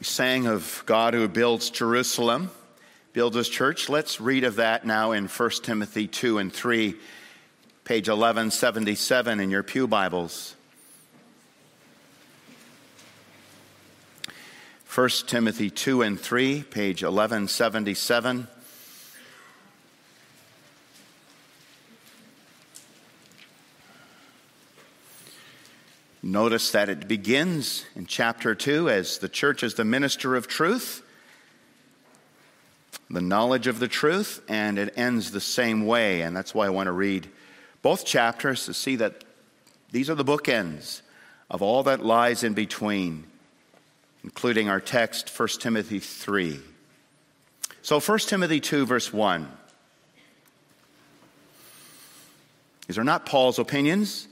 We sang of God who builds Jerusalem, builds his church. Let's read of that now in 1 Timothy 2 and 3, page 1177 in your Pew Bibles. 1 Timothy 2 and 3, page 1177. Notice that it begins in chapter 2 as the church is the minister of truth, the knowledge of the truth, and it ends the same way. And that's why I want to read both chapters to see that these are the bookends of all that lies in between, including our text, 1 Timothy 3. So, 1 Timothy 2, verse 1. These are not Paul's opinions.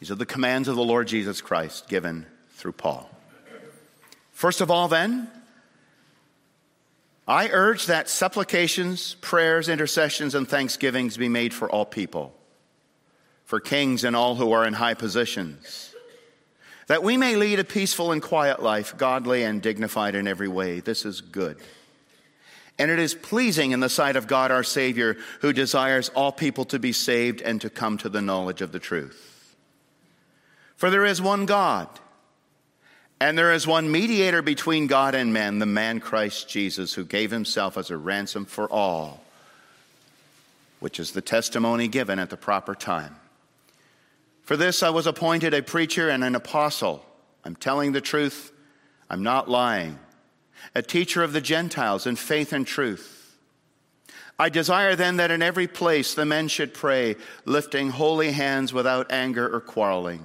These are the commands of the Lord Jesus Christ given through Paul. First of all, then, I urge that supplications, prayers, intercessions, and thanksgivings be made for all people, for kings and all who are in high positions, that we may lead a peaceful and quiet life, godly and dignified in every way. This is good. And it is pleasing in the sight of God our Savior, who desires all people to be saved and to come to the knowledge of the truth. For there is one God, and there is one mediator between God and men, the man Christ Jesus, who gave himself as a ransom for all, which is the testimony given at the proper time. For this I was appointed a preacher and an apostle. I'm telling the truth, I'm not lying. A teacher of the Gentiles in faith and truth. I desire then that in every place the men should pray, lifting holy hands without anger or quarreling.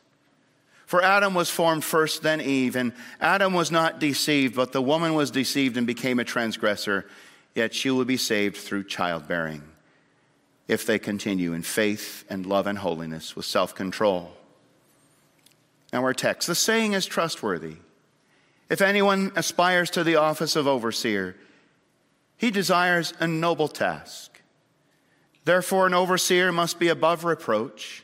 For Adam was formed first, then Eve, and Adam was not deceived, but the woman was deceived and became a transgressor, yet she will be saved through childbearing, if they continue in faith and love and holiness with self control. Now, our text the saying is trustworthy. If anyone aspires to the office of overseer, he desires a noble task. Therefore, an overseer must be above reproach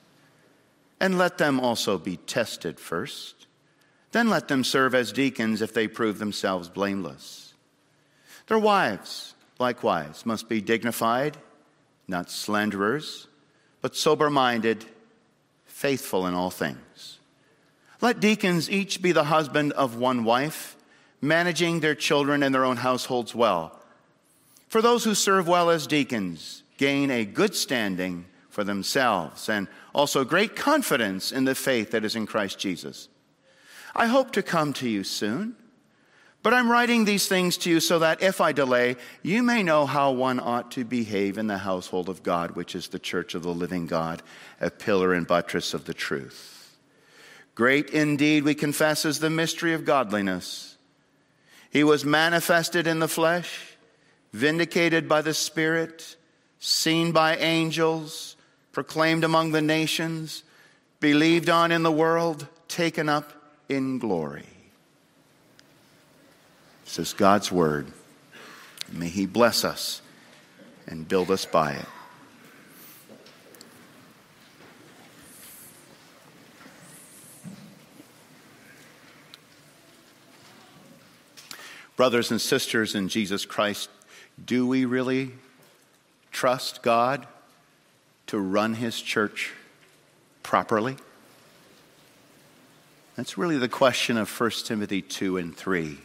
and let them also be tested first. Then let them serve as deacons if they prove themselves blameless. Their wives, likewise, must be dignified, not slanderers, but sober minded, faithful in all things. Let deacons each be the husband of one wife, managing their children and their own households well. For those who serve well as deacons gain a good standing for themselves and also great confidence in the faith that is in Christ Jesus. I hope to come to you soon, but I'm writing these things to you so that if I delay, you may know how one ought to behave in the household of God, which is the church of the living God, a pillar and buttress of the truth. Great indeed, we confess, is the mystery of godliness. He was manifested in the flesh, vindicated by the Spirit, seen by angels proclaimed among the nations, believed on in the world, taken up in glory. This is God's word. May He bless us and build us by it. Brothers and sisters in Jesus Christ, do we really trust God to run His church properly? That's really the question of 1 Timothy 2 and 3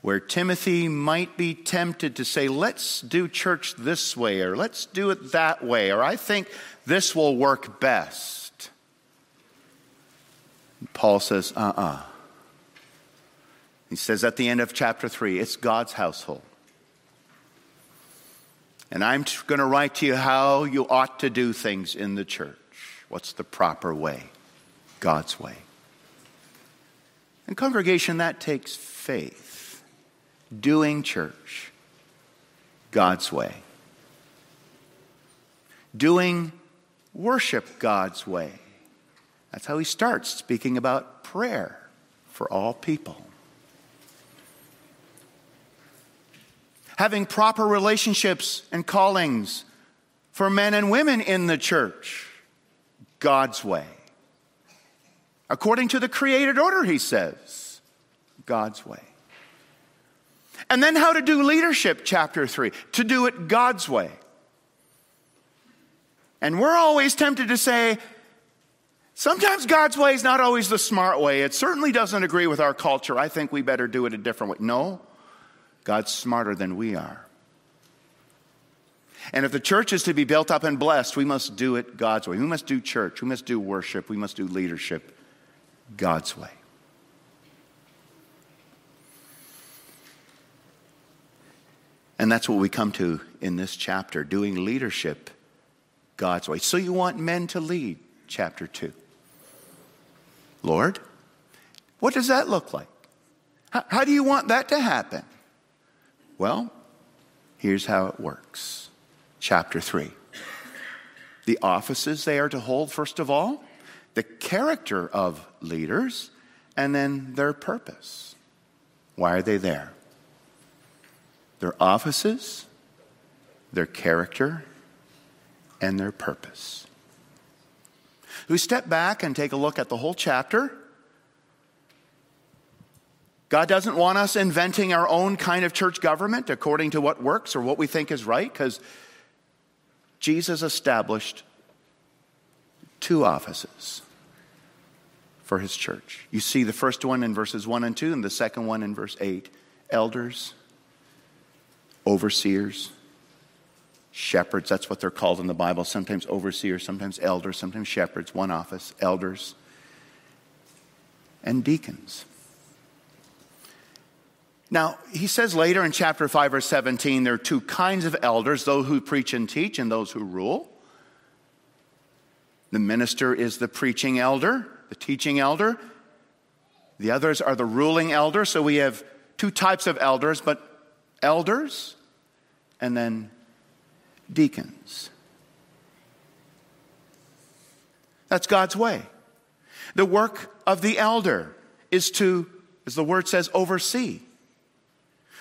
where Timothy might be tempted to say, let's do church this way, or let's do it that way, or I think this will work best. Paul says, uh uh-uh. uh He says at the end of chapter 3, it's God's household. And I'm going to write to you how you ought to do things in the church. What's the proper way? God's way. And congregation, that takes faith doing church God's way, doing worship God's way. That's how he starts speaking about prayer for all people. Having proper relationships and callings for men and women in the church, God's way. According to the created order, he says, God's way. And then how to do leadership, chapter 3, to do it God's way. And we're always tempted to say, sometimes God's way is not always the smart way. It certainly doesn't agree with our culture. I think we better do it a different way. No, God's smarter than we are. And if the church is to be built up and blessed, we must do it God's way. We must do church. We must do worship. We must do leadership God's way. And that's what we come to in this chapter doing leadership God's way. So you want men to lead, chapter 2. Lord, what does that look like? How, how, do you want that to happen? Well, here's how it works. Chapter 3. The offices they are to hold, first of all, the character of leaders, and then their purpose. Why are they there? their offices, their character, and their purpose. We step back and take a look at the whole chapter. God doesn't want us inventing our own kind of church government according to what works or what we think is right, because Jesus established two offices for his church. You see the first one in verses 1 and 2, and the second one in verse 8 elders overseers, shepherds, that's what they're called in the Bible. Sometimes overseers, sometimes elders, sometimes shepherds, one office, elders, and deacons. Now, he says later in chapter 5, verse 17, there are two kinds of elders those who preach and teach, and those who rule. The minister is the preaching elder, the teaching elder. The others are the ruling elder. So we have two types of elders, but elders and then deacons. That's God's way. The work of the elder is to, as the word says, oversee,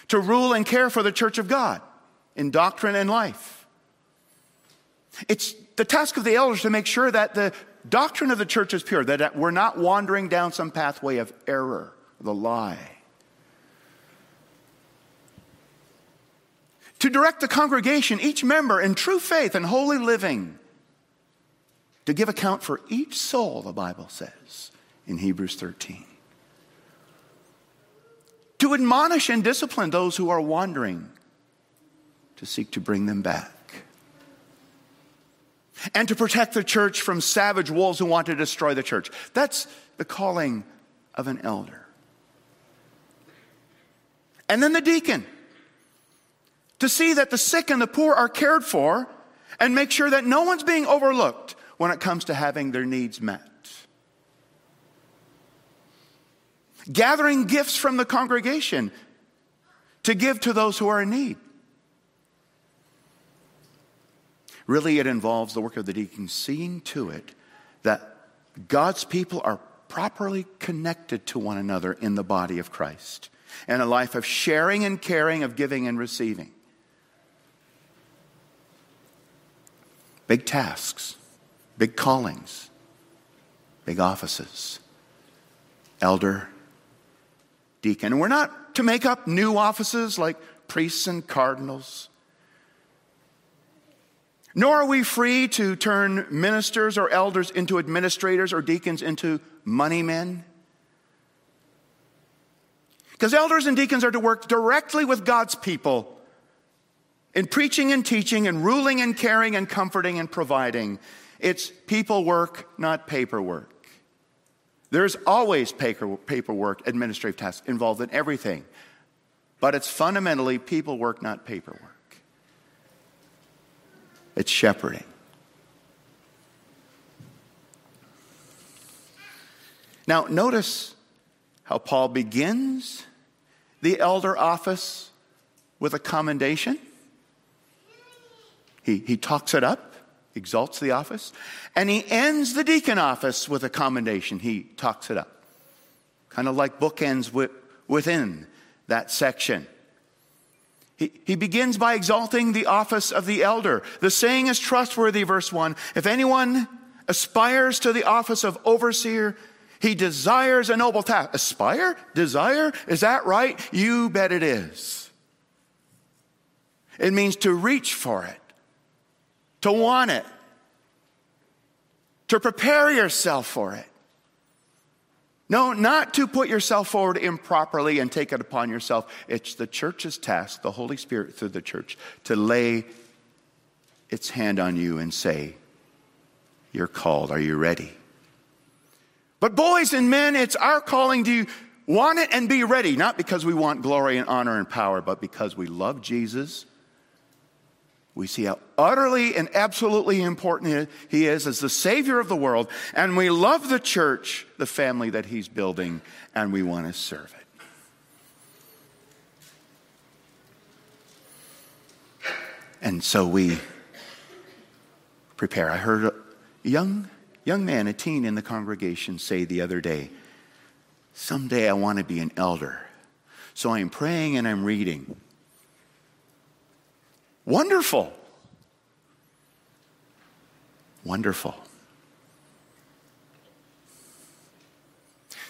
to rule and care for the church of God in doctrine and life. It's the task of the elders to make sure that the doctrine of the church is pure, that we're not wandering down some pathway of error, the lie. to direct the congregation, each member, in true faith and holy living, to give account for each soul, the Bible says in Hebrews 13. To admonish and discipline those who are wandering, to seek to bring them back. And to protect the church from savage wolves who want to destroy the church. That's the calling of an elder. And then the deacon to see that the sick and the poor are cared for and make sure that no one's being overlooked when it comes to having their needs met. Gathering gifts from the congregation to give to those who are in need. Really, it involves the work of the deacon seeing to it that God's people are properly connected to one another in the body of Christ and a life of sharing and caring, of giving and receiving. Big tasks, big callings, big offices. Elder, deacon. And we're not to make up new offices like priests and cardinals. Nor are we free to turn ministers or elders into administrators or deacons into money men. Because elders and deacons are to work directly with God's people in preaching and teaching and ruling and caring and comforting and providing. It's people work, not paperwork. There's always paperwork, administrative tasks involved in everything, but it's fundamentally people work, not paperwork. It's shepherding. Now, notice how Paul begins the elder office with a commendation. He, he talks it up, exalts the office, and he ends the deacon office with a commendation. He talks it up. Kind of like bookends within that section. He, he begins by exalting the office of the elder. The saying is trustworthy, verse 1. If anyone aspires to the office of overseer, he desires a noble task. Aspire? Desire? Is that right? You bet it is. It means to reach for it to want it, to prepare yourself for it. No, not to put yourself forward improperly and take it upon yourself. It's the church's task, the Holy Spirit through the church, to lay its hand on you and say, You're called. Are you ready? But, boys and men, it's our calling to want it and be ready, not because we want glory and honor and power, but because we love Jesus we see how utterly and absolutely important he is as the Savior of the world. And we love the church, the family that he's building, and we want to serve it. And so we prepare. I heard a young, young man, a teen in the congregation, say the other day, Someday I want to be an elder. So I'm praying and I'm reading. Wonderful. Wonderful.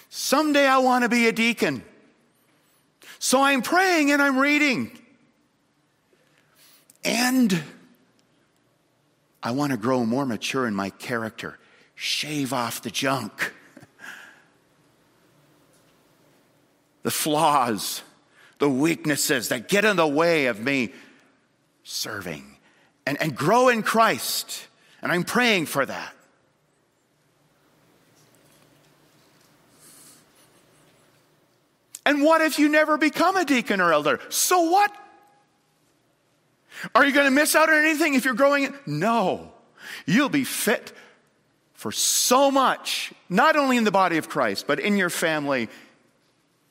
Someday I want to be a deacon. So I'm praying and I'm reading. And I want to grow more mature in my character, shave off the junk, the flaws, the weaknesses that get in the way of me serving and, and grow in Christ. And I'm praying for that. And what if you never become a deacon or elder? So what? Are you going to miss out on anything if you're growing? No. You'll be fit for so much, not only in the body of Christ, but in your family,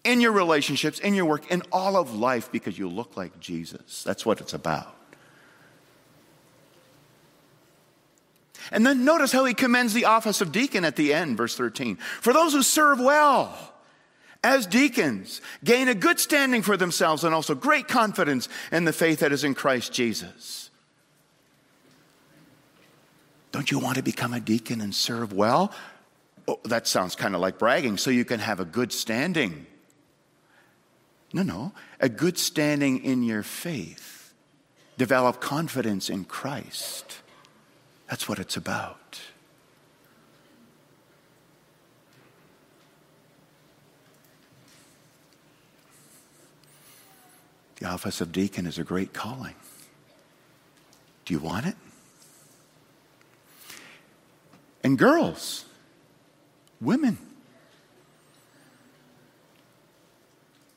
in your relationships, in your work, in all of life, because you look like Jesus. That's what it's about. And then notice how he commends the office of deacon at the end, verse 13. For those who serve well as deacons gain a good standing for themselves and also great confidence in the faith that is in Christ Jesus. Don't you want to become a deacon and serve well? Oh, that sounds kind of like bragging, so you can have a good standing. No, no, a good standing in your faith. Develop confidence in Christ. That's what it's about. The office of deacon is a great calling. Do you want it? And girls, women,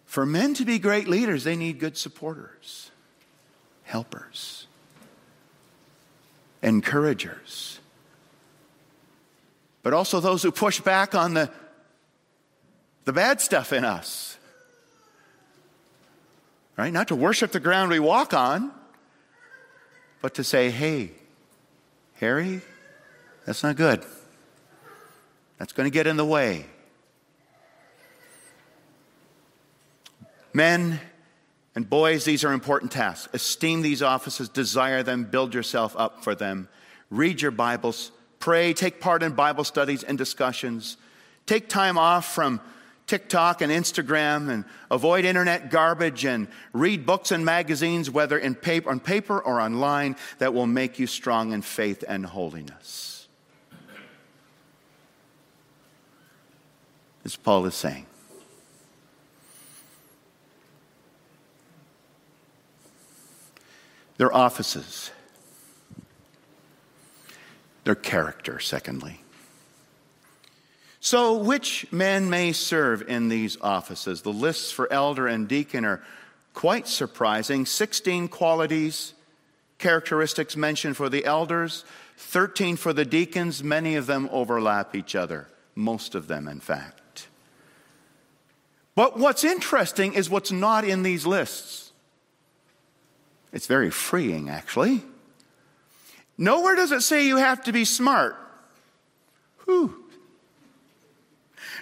for men to be great leaders, they need good supporters, helpers encouragers, but also those who push back on the, the bad stuff in us. Right? Not to worship the ground we walk on, but to say, hey, Harry, that's not good. That's going to get in the way. Men and boys, these are important tasks. Esteem these offices, desire them, build yourself up for them. Read your Bibles, pray, take part in Bible studies and discussions. Take time off from TikTok and Instagram and avoid internet garbage and read books and magazines, whether in paper, on paper or online, that will make you strong in faith and holiness. As Paul is saying. Their offices, their character, secondly. So, which men may serve in these offices? The lists for elder and deacon are quite surprising 16 qualities, characteristics mentioned for the elders, 13 for the deacons. Many of them overlap each other, most of them, in fact. But what's interesting is what's not in these lists. It's very freeing, actually. Nowhere does it say you have to be smart. Whew.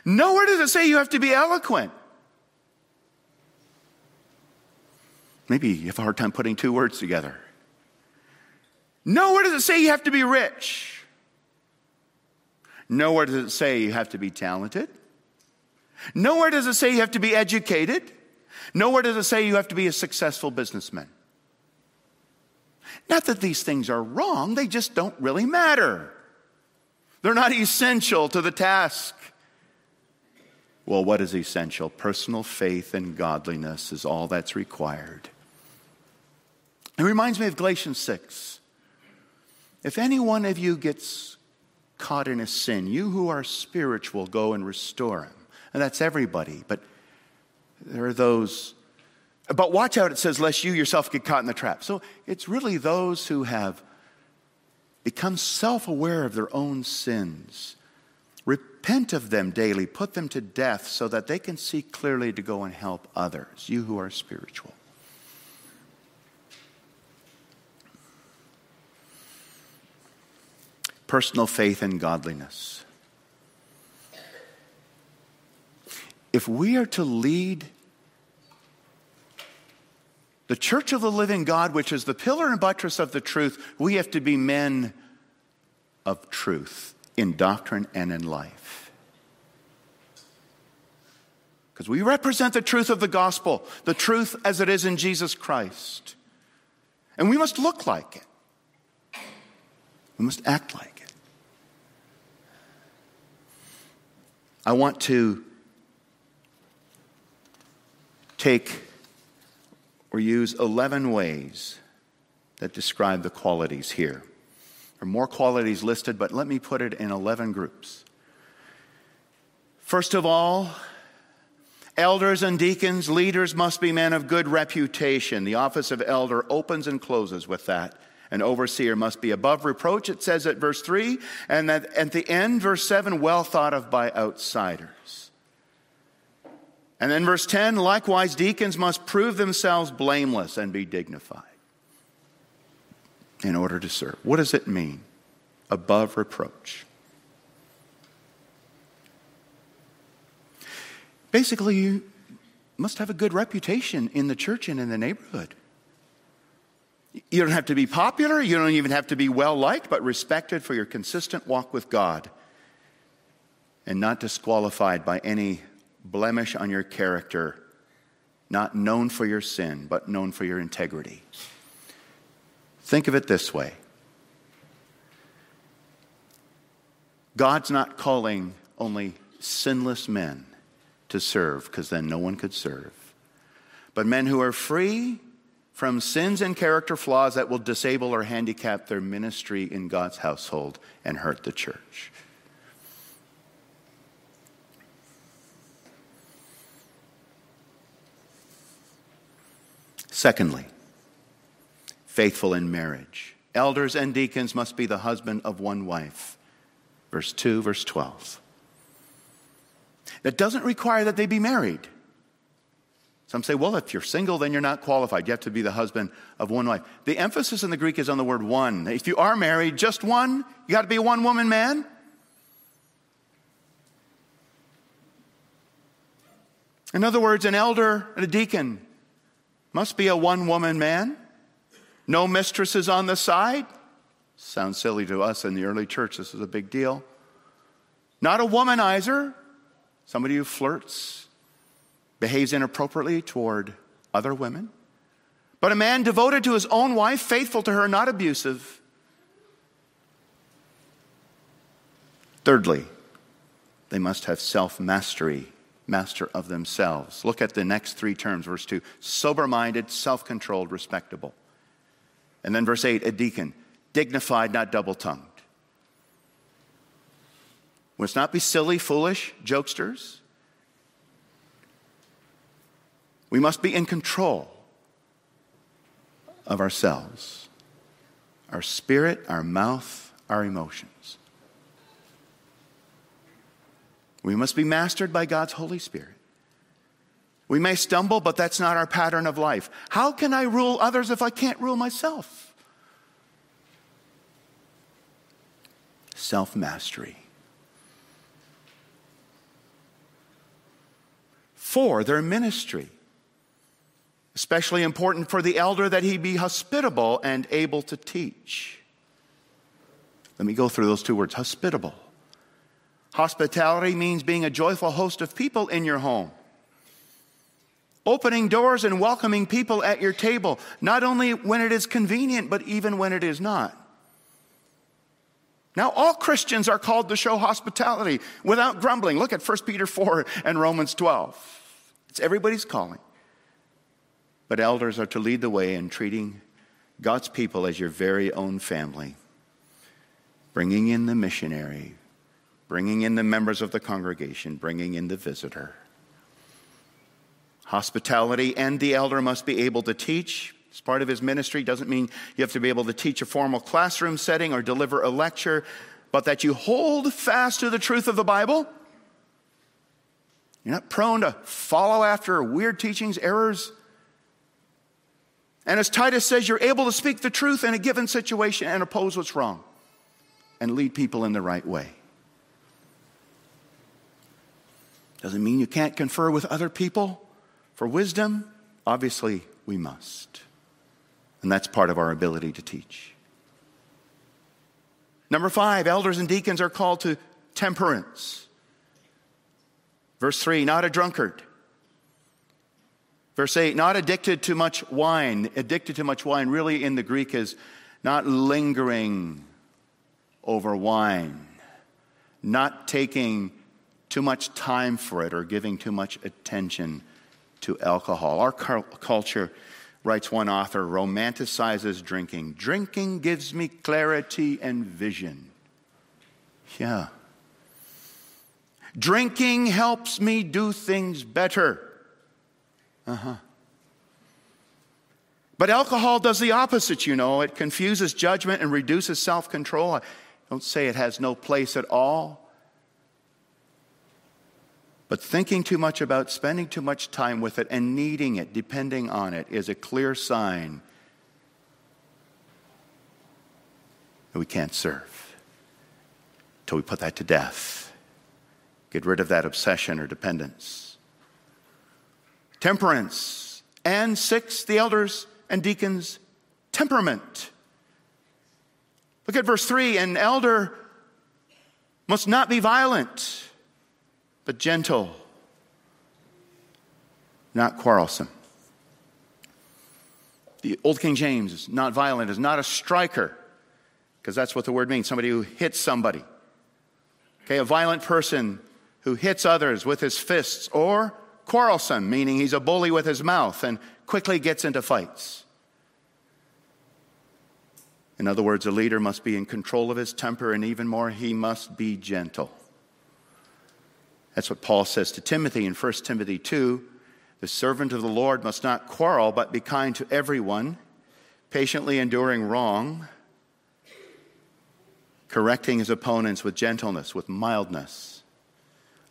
Nowhere does it say you have to be eloquent. Maybe you have a hard time putting two words together. Nowhere does it say you have to be rich. Nowhere does it say you have to be talented. Nowhere does it say you have to be educated. Nowhere does it say you have to be a successful businessman. Not that these things are wrong, they just don't really matter. They're not essential to the task. Well, what is essential? Personal faith and godliness is all that's required. It reminds me of Galatians 6. If any one of you gets caught in a sin, you who are spiritual go and restore him. And that's everybody, but there are those. But watch out, it says, lest you yourself get caught in the trap. So it's really those who have become self aware of their own sins Repent of them daily, put them to death so that they can see clearly to go and help others, you who are spiritual. Personal faith and godliness. If we are to lead the church of the living God, which is the pillar and buttress of the truth, we have to be men of truth in doctrine and in life. Because we represent the truth of the gospel, the truth as it is in Jesus Christ. And we must look like it, we must act like it. I want to take or use 11 ways that describe the qualities here. There are more qualities listed, but let me put it in 11 groups. First of all, elders and deacons, leaders must be men of good reputation. The office of elder opens and closes with that. An overseer must be above reproach, it says at verse 3, and that at the end, verse 7, well thought of by outsiders. And then verse 10, likewise, deacons must prove themselves blameless and be dignified in order to serve. What does it mean? Above reproach. Basically, you must have a good reputation in the church and in the neighborhood. You don't have to be popular, you don't even have to be well liked, but respected for your consistent walk with God and not disqualified by any blemish on your character, not known for your sin, but known for your integrity. Think of it this way God's not calling only sinless men to serve, because then no one could serve, but men who are free from sins and character flaws that will disable or handicap their ministry in God's household and hurt the church. Secondly, faithful in marriage. Elders and deacons must be the husband of one wife. Verse 2, verse 12. That doesn't require that they be married. Some say, well, if you're single, then you're not qualified. You have to be the husband of one wife. The emphasis in the Greek is on the word one. If you are married, just one, you got to be a one woman man. In other words, an elder and a deacon must be a one woman man, no mistresses on the side. Sounds silly to us in the early church. This is a big deal. Not a womanizer, somebody who flirts, behaves inappropriately toward other women, but a man devoted to his own wife, faithful to her, not abusive. Thirdly, they must have self mastery, master of themselves. Look at the next three terms, verse 2 sober minded, self controlled, respectable. And then verse 8 a deacon, dignified, not double tongued. Must not be silly, foolish jokesters. We must be in control of ourselves, our spirit, our mouth, our emotions. We must be mastered by God's Holy Spirit. We may stumble, but that's not our pattern of life. How can I rule others if I can't rule myself? Self mastery. For their ministry. Especially important for the elder that he be hospitable and able to teach. Let me go through those two words hospitable. Hospitality means being a joyful host of people in your home. Opening doors and welcoming people at your table, not only when it is convenient, but even when it is not. Now, all Christians are called to show hospitality without grumbling. Look at 1 Peter 4 and Romans 12. It's everybody's calling. But elders are to lead the way in treating God's people as your very own family, bringing in the missionary, bringing in the members of the congregation, bringing in the visitor. Hospitality and the elder must be able to teach. As part of his ministry doesn't mean you have to be able to teach a formal classroom setting or deliver a lecture, but that you hold fast to the truth of the Bible. You're not prone to follow after weird teachings, errors. And as Titus says, you're able to speak the truth in a given situation and oppose what's wrong and lead people in the right way. Doesn't mean you can't confer with other people for wisdom. Obviously, we must. And that's part of our ability to teach. Number five, elders and deacons are called to temperance. Verse three, not a drunkard Verse 8, not addicted to much wine. Addicted to much wine, really in the Greek, is not lingering over wine, not taking too much time for it or giving too much attention to alcohol. Our culture, writes one author, romanticizes drinking. Drinking gives me clarity and vision. Yeah. Drinking helps me do things better. Uh huh. But alcohol does the opposite, you know. It confuses judgment and reduces self control. I don't say it has no place at all. But thinking too much about spending too much time with it and needing it, depending on it, is a clear sign that we can't serve until we put that to death. Get rid of that obsession or dependence temperance, and six, the elders and deacons' temperament. Look at verse 3 an elder must not be violent, but gentle, not quarrelsome. The Old King James is not violent, is not a striker, because that's what the word means somebody who hits somebody. Okay, a violent person who hits others with his fists or quarrelsome, meaning he's a bully with his mouth and quickly gets into fights. In other words, a leader must be in control of his temper, and even more, he must be gentle. That's what Paul says to Timothy in 1 Timothy 2. The servant of the Lord must not quarrel, but be kind to everyone, patiently enduring wrong, correcting his opponents with gentleness, with mildness,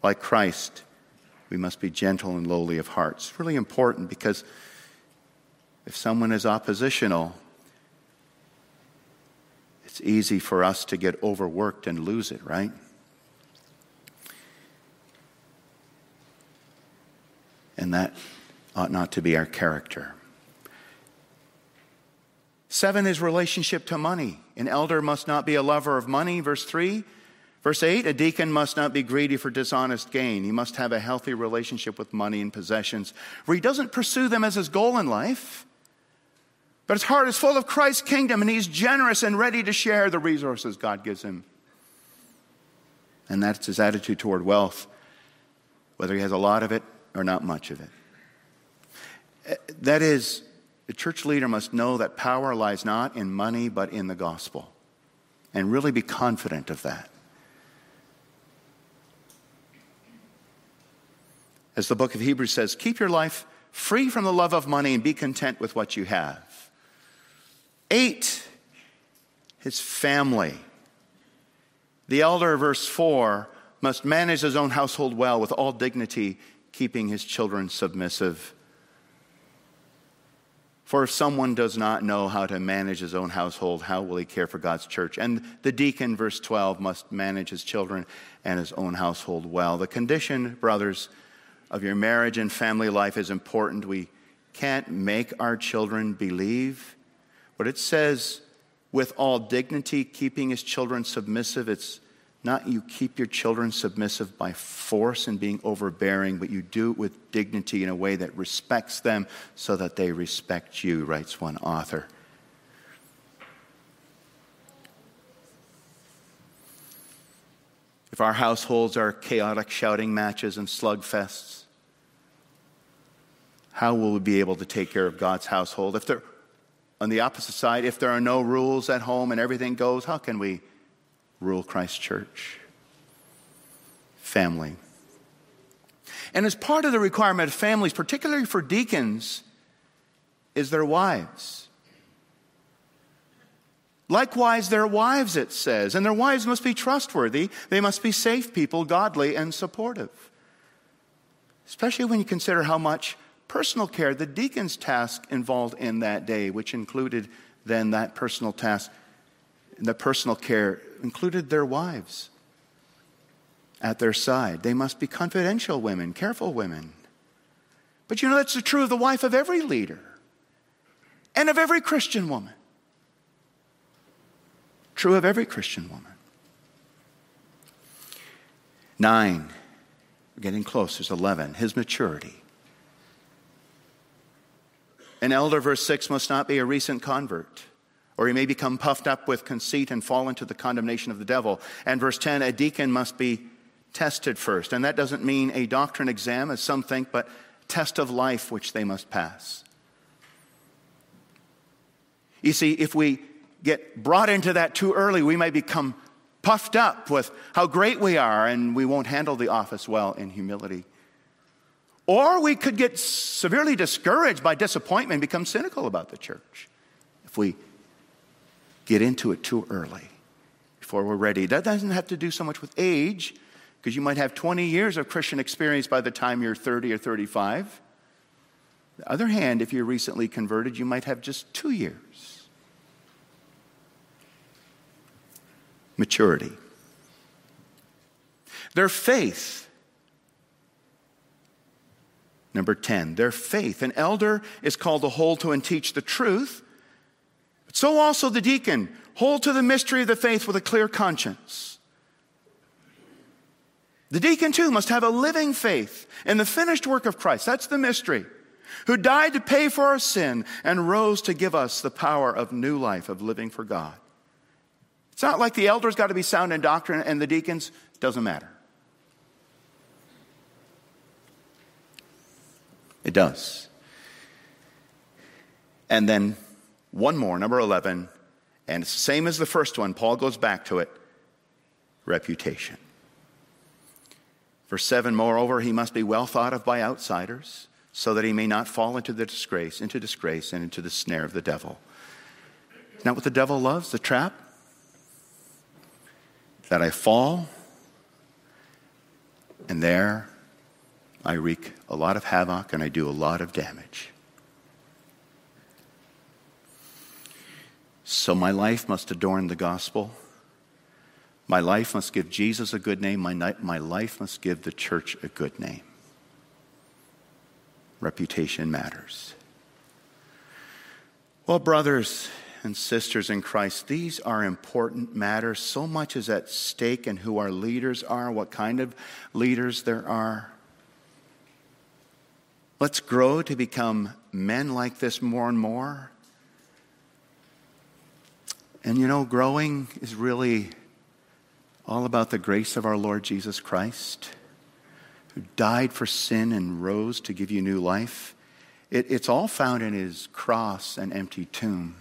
like Christ we must be gentle and lowly of heart. It's really important because if someone is oppositional, it's easy for us to get overworked and lose it, right? And that ought not to be our character. Seven is relationship to money. An elder must not be a lover of money, verse 3. Verse 8 a deacon must not be greedy for dishonest gain. He must have a healthy relationship with money and possessions, where he doesn't pursue them as his goal in life, but his heart is full of Christ's kingdom and he's generous and ready to share the resources God gives him. And that's his attitude toward wealth, whether he has a lot of it or not much of it. Uh, that is, the church leader must know that power lies not in money but in the gospel, and really be confident of that. As the book of Hebrews says, keep your life free from the love of money and be content with what you have. Eight, his family. The elder, verse 4, must manage his own household well with all dignity, keeping his children submissive. For if someone does not know how to manage his own household, how will he care for God's church? And the deacon, verse 12, must manage his children and his own household well. The condition, brothers, of your marriage and family life is important. We can't make our children believe. What it says, with all dignity, keeping his children submissive. It's not you keep your children submissive by force and being overbearing, but you do it with dignity in a way that respects them so that they respect you, writes one author. If our households are chaotic shouting matches and slugfests, how will we be able to take care of God's household? If there, on the opposite side, if there are no rules at home and everything goes, how can we rule Christ Church? Family. And as part of the requirement of families, particularly for deacons, is their wives. Likewise, their wives, it says, and their wives must be trustworthy. They must be safe people, godly, and supportive. Especially when you consider how much personal care, the deacon's task involved in that day, which included then that personal task, the personal care included their wives at their side. They must be confidential women, careful women. But you know, that's the true of the wife of every leader and of every Christian woman. True of every Christian woman. Nine, we're getting close, there's 11, his maturity. An elder, verse 6, must not be a recent convert, or he may become puffed up with conceit and fall into the condemnation of the devil. And verse 10, a deacon must be tested first. And that doesn't mean a doctrine exam, as some think, but test of life which they must pass. You see, if we get brought into that too early, we may become puffed up with how great we are, and we won't handle the office well in humility. Or we could get severely discouraged by disappointment and become cynical about the church if we get into it too early before we're ready. That doesn't have to do so much with age, because you might have 20 years of Christian experience by the time you're 30 or 35. The other hand, if you're recently converted, you might have just two years. Maturity. Their faith Number 10, their faith. An elder is called to hold to and teach the truth. So also the deacon, hold to the mystery of the faith with a clear conscience. The deacon too must have a living faith in the finished work of Christ. That's the mystery. Who died to pay for our sin and rose to give us the power of new life, of living for God. It's not like the elders got to be sound in doctrine and the deacons, doesn't matter. It does. And then one more, number 11, and it's the same as the first one. Paul goes back to it reputation. Verse 7 Moreover, he must be well thought of by outsiders, so that he may not fall into the disgrace, into disgrace, and into the snare of the devil. Isn't that what the devil loves, the trap? That I fall, and there I wreak a lot of havoc and I do a lot of damage. So my life must adorn the gospel. My life must give Jesus a good name. My, my life must give the church a good name. reputation matters. Well, brothers and sisters in Christ, these are important matters. So much is at stake in who our leaders are, what kind of leaders there are. Let's grow to become men like this more and more. And you know, growing is really all about the grace of our Lord Jesus Christ, who died for sin and rose to give you new life. It, it's all found in his cross and empty tomb.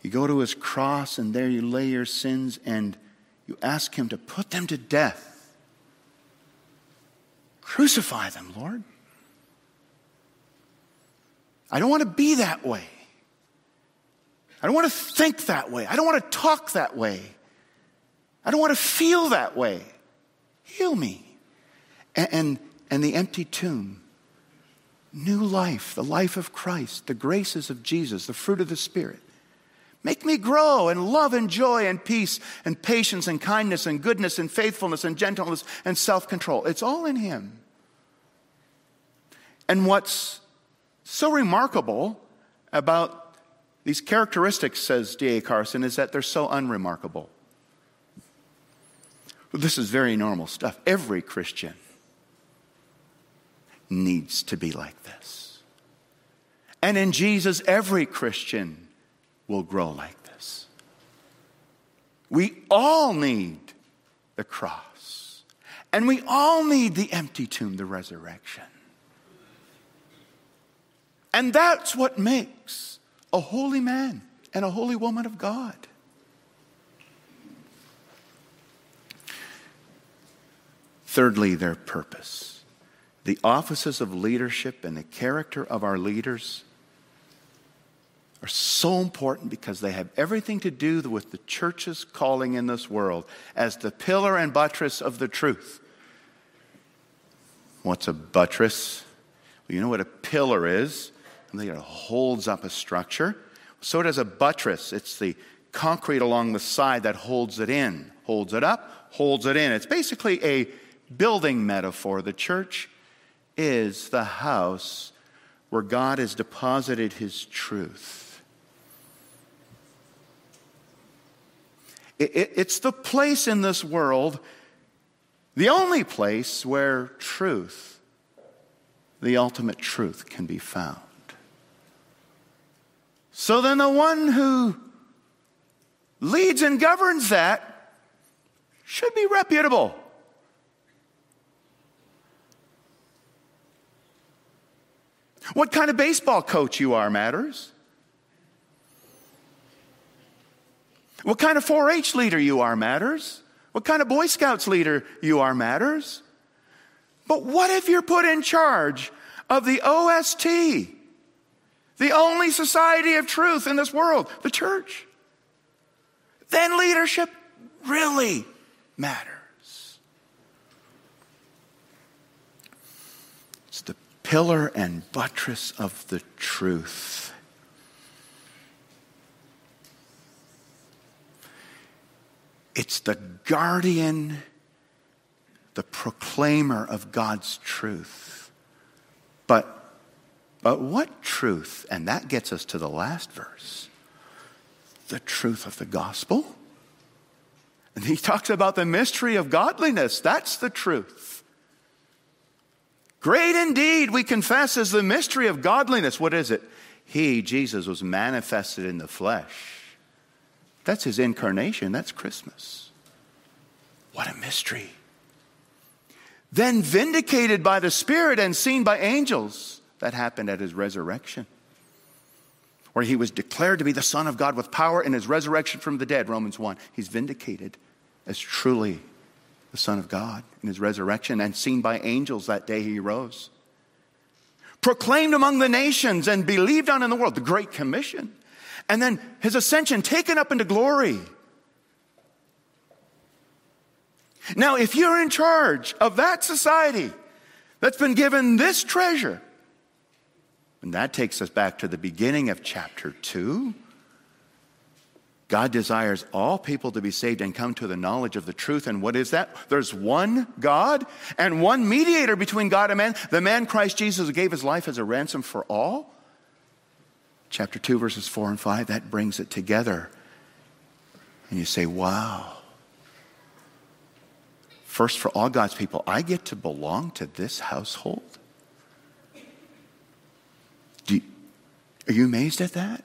You go to his cross, and there you lay your sins, and you ask him to put them to death. Crucify them, Lord. I don't want to be that way. I don't want to think that way. I don't want to talk that way. I don't want to feel that way. Heal me. And, and, and the empty tomb. New life, the life of Christ, the graces of Jesus, the fruit of the Spirit. Make me grow in love and joy and peace and patience and kindness and goodness and faithfulness and gentleness and self control. It's all in Him. And what's so remarkable about these characteristics, says D.A. Carson, is that they're so unremarkable. This is very normal stuff. Every Christian needs to be like this. And in Jesus, every Christian will grow like this. We all need the cross, and we all need the empty tomb, the resurrection. And that's what makes a holy man and a holy woman of God. Thirdly, their purpose. The offices of leadership and the character of our leaders are so important because they have everything to do with the church's calling in this world as the pillar and buttress of the truth. What's a buttress? Well, you know what a pillar is? It holds up a structure. So does a buttress. It's the concrete along the side that holds it in, holds it up, holds it in. It's basically a building metaphor. The church is the house where God has deposited his truth. it's the place in this world, the only place where truth, the ultimate truth, can be found. So then, the one who leads and governs that should be reputable. What kind of baseball coach you are matters. What kind of 4 H leader you are matters. What kind of Boy Scouts leader you are matters. But what if you're put in charge of the OST? The only society of truth in this world, the church, then leadership really matters. It's the pillar and buttress of the truth. It's the guardian, the proclaimer of God's truth. But but what truth? And that gets us to the last verse the truth of the gospel. And he talks about the mystery of godliness. That's the truth. Great indeed, we confess, is the mystery of godliness. What is it? He, Jesus, was manifested in the flesh. That's his incarnation. That's Christmas. What a mystery. Then vindicated by the Spirit and seen by angels. That happened at his resurrection, where he was declared to be the Son of God with power in his resurrection from the dead, Romans 1. He's vindicated as truly the Son of God in his resurrection and seen by angels that day he rose. Proclaimed among the nations and believed on in the world, the Great Commission. And then his ascension taken up into glory. Now, if you're in charge of that society that's been given this treasure, and that takes us back to the beginning of chapter 2. God desires all people to be saved and come to the knowledge of the truth. And what is that? There's one God and one mediator between God and man, the man Christ Jesus who gave his life as a ransom for all. Chapter 2, verses 4 and 5, that brings it together. And you say, wow. First, for all God's people, I get to belong to this household? Are you amazed at that?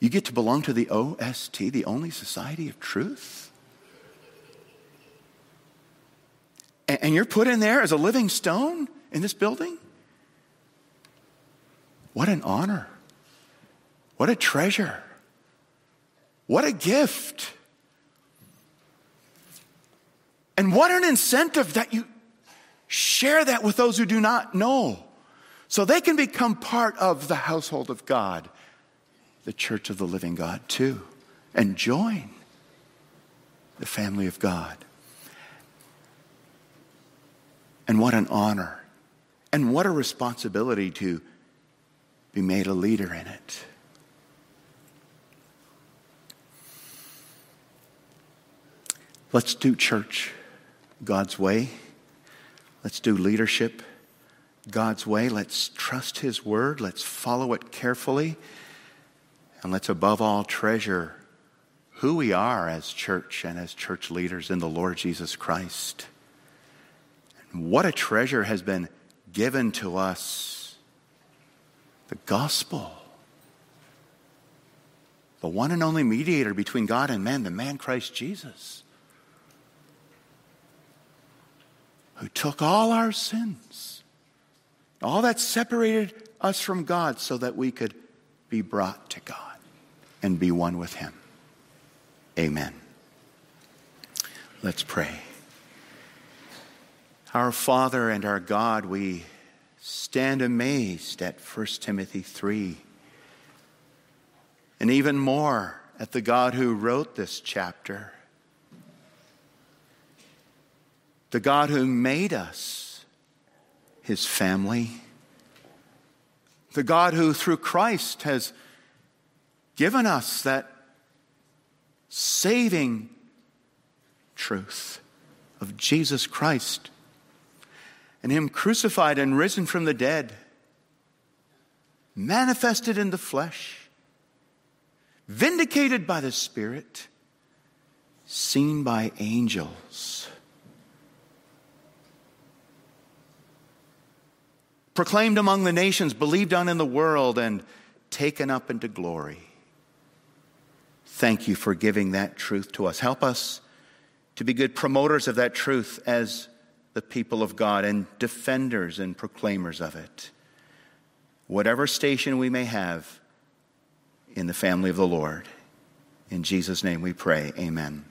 You get to belong to the OST, the only society of truth. And you're put in there as a living stone in this building? What an honor. What a treasure. What a gift. And what an incentive that you share that with those who do not know so they can become part of the household of God the church of the living God too and join the family of God. And what an honor and what a responsibility to be made a leader in it. Let's do church God's way. Let's do leadership God's way. Let's trust His word. Let's follow it carefully. And let's above all treasure who we are as church and as church leaders in the Lord Jesus Christ. And what a treasure has been given to us the gospel. The one and only mediator between God and man, the man Christ Jesus, who took all our sins, all that separated us from God, so that we could be brought to God and be one with Him. Amen. Let's pray. Our Father and our God, we stand amazed at 1 Timothy 3, and even more at the God who wrote this chapter, the God who made us his family, the God who through Christ has given us that saving truth of Jesus Christ and Him crucified and risen from the dead, manifested in the flesh, vindicated by the Spirit, seen by angels. Proclaimed among the nations, believed on in the world, and taken up into glory. Thank you for giving that truth to us. Help us to be good promoters of that truth as the people of God and defenders and proclaimers of it. Whatever station we may have in the family of the Lord. In Jesus' name we pray. Amen.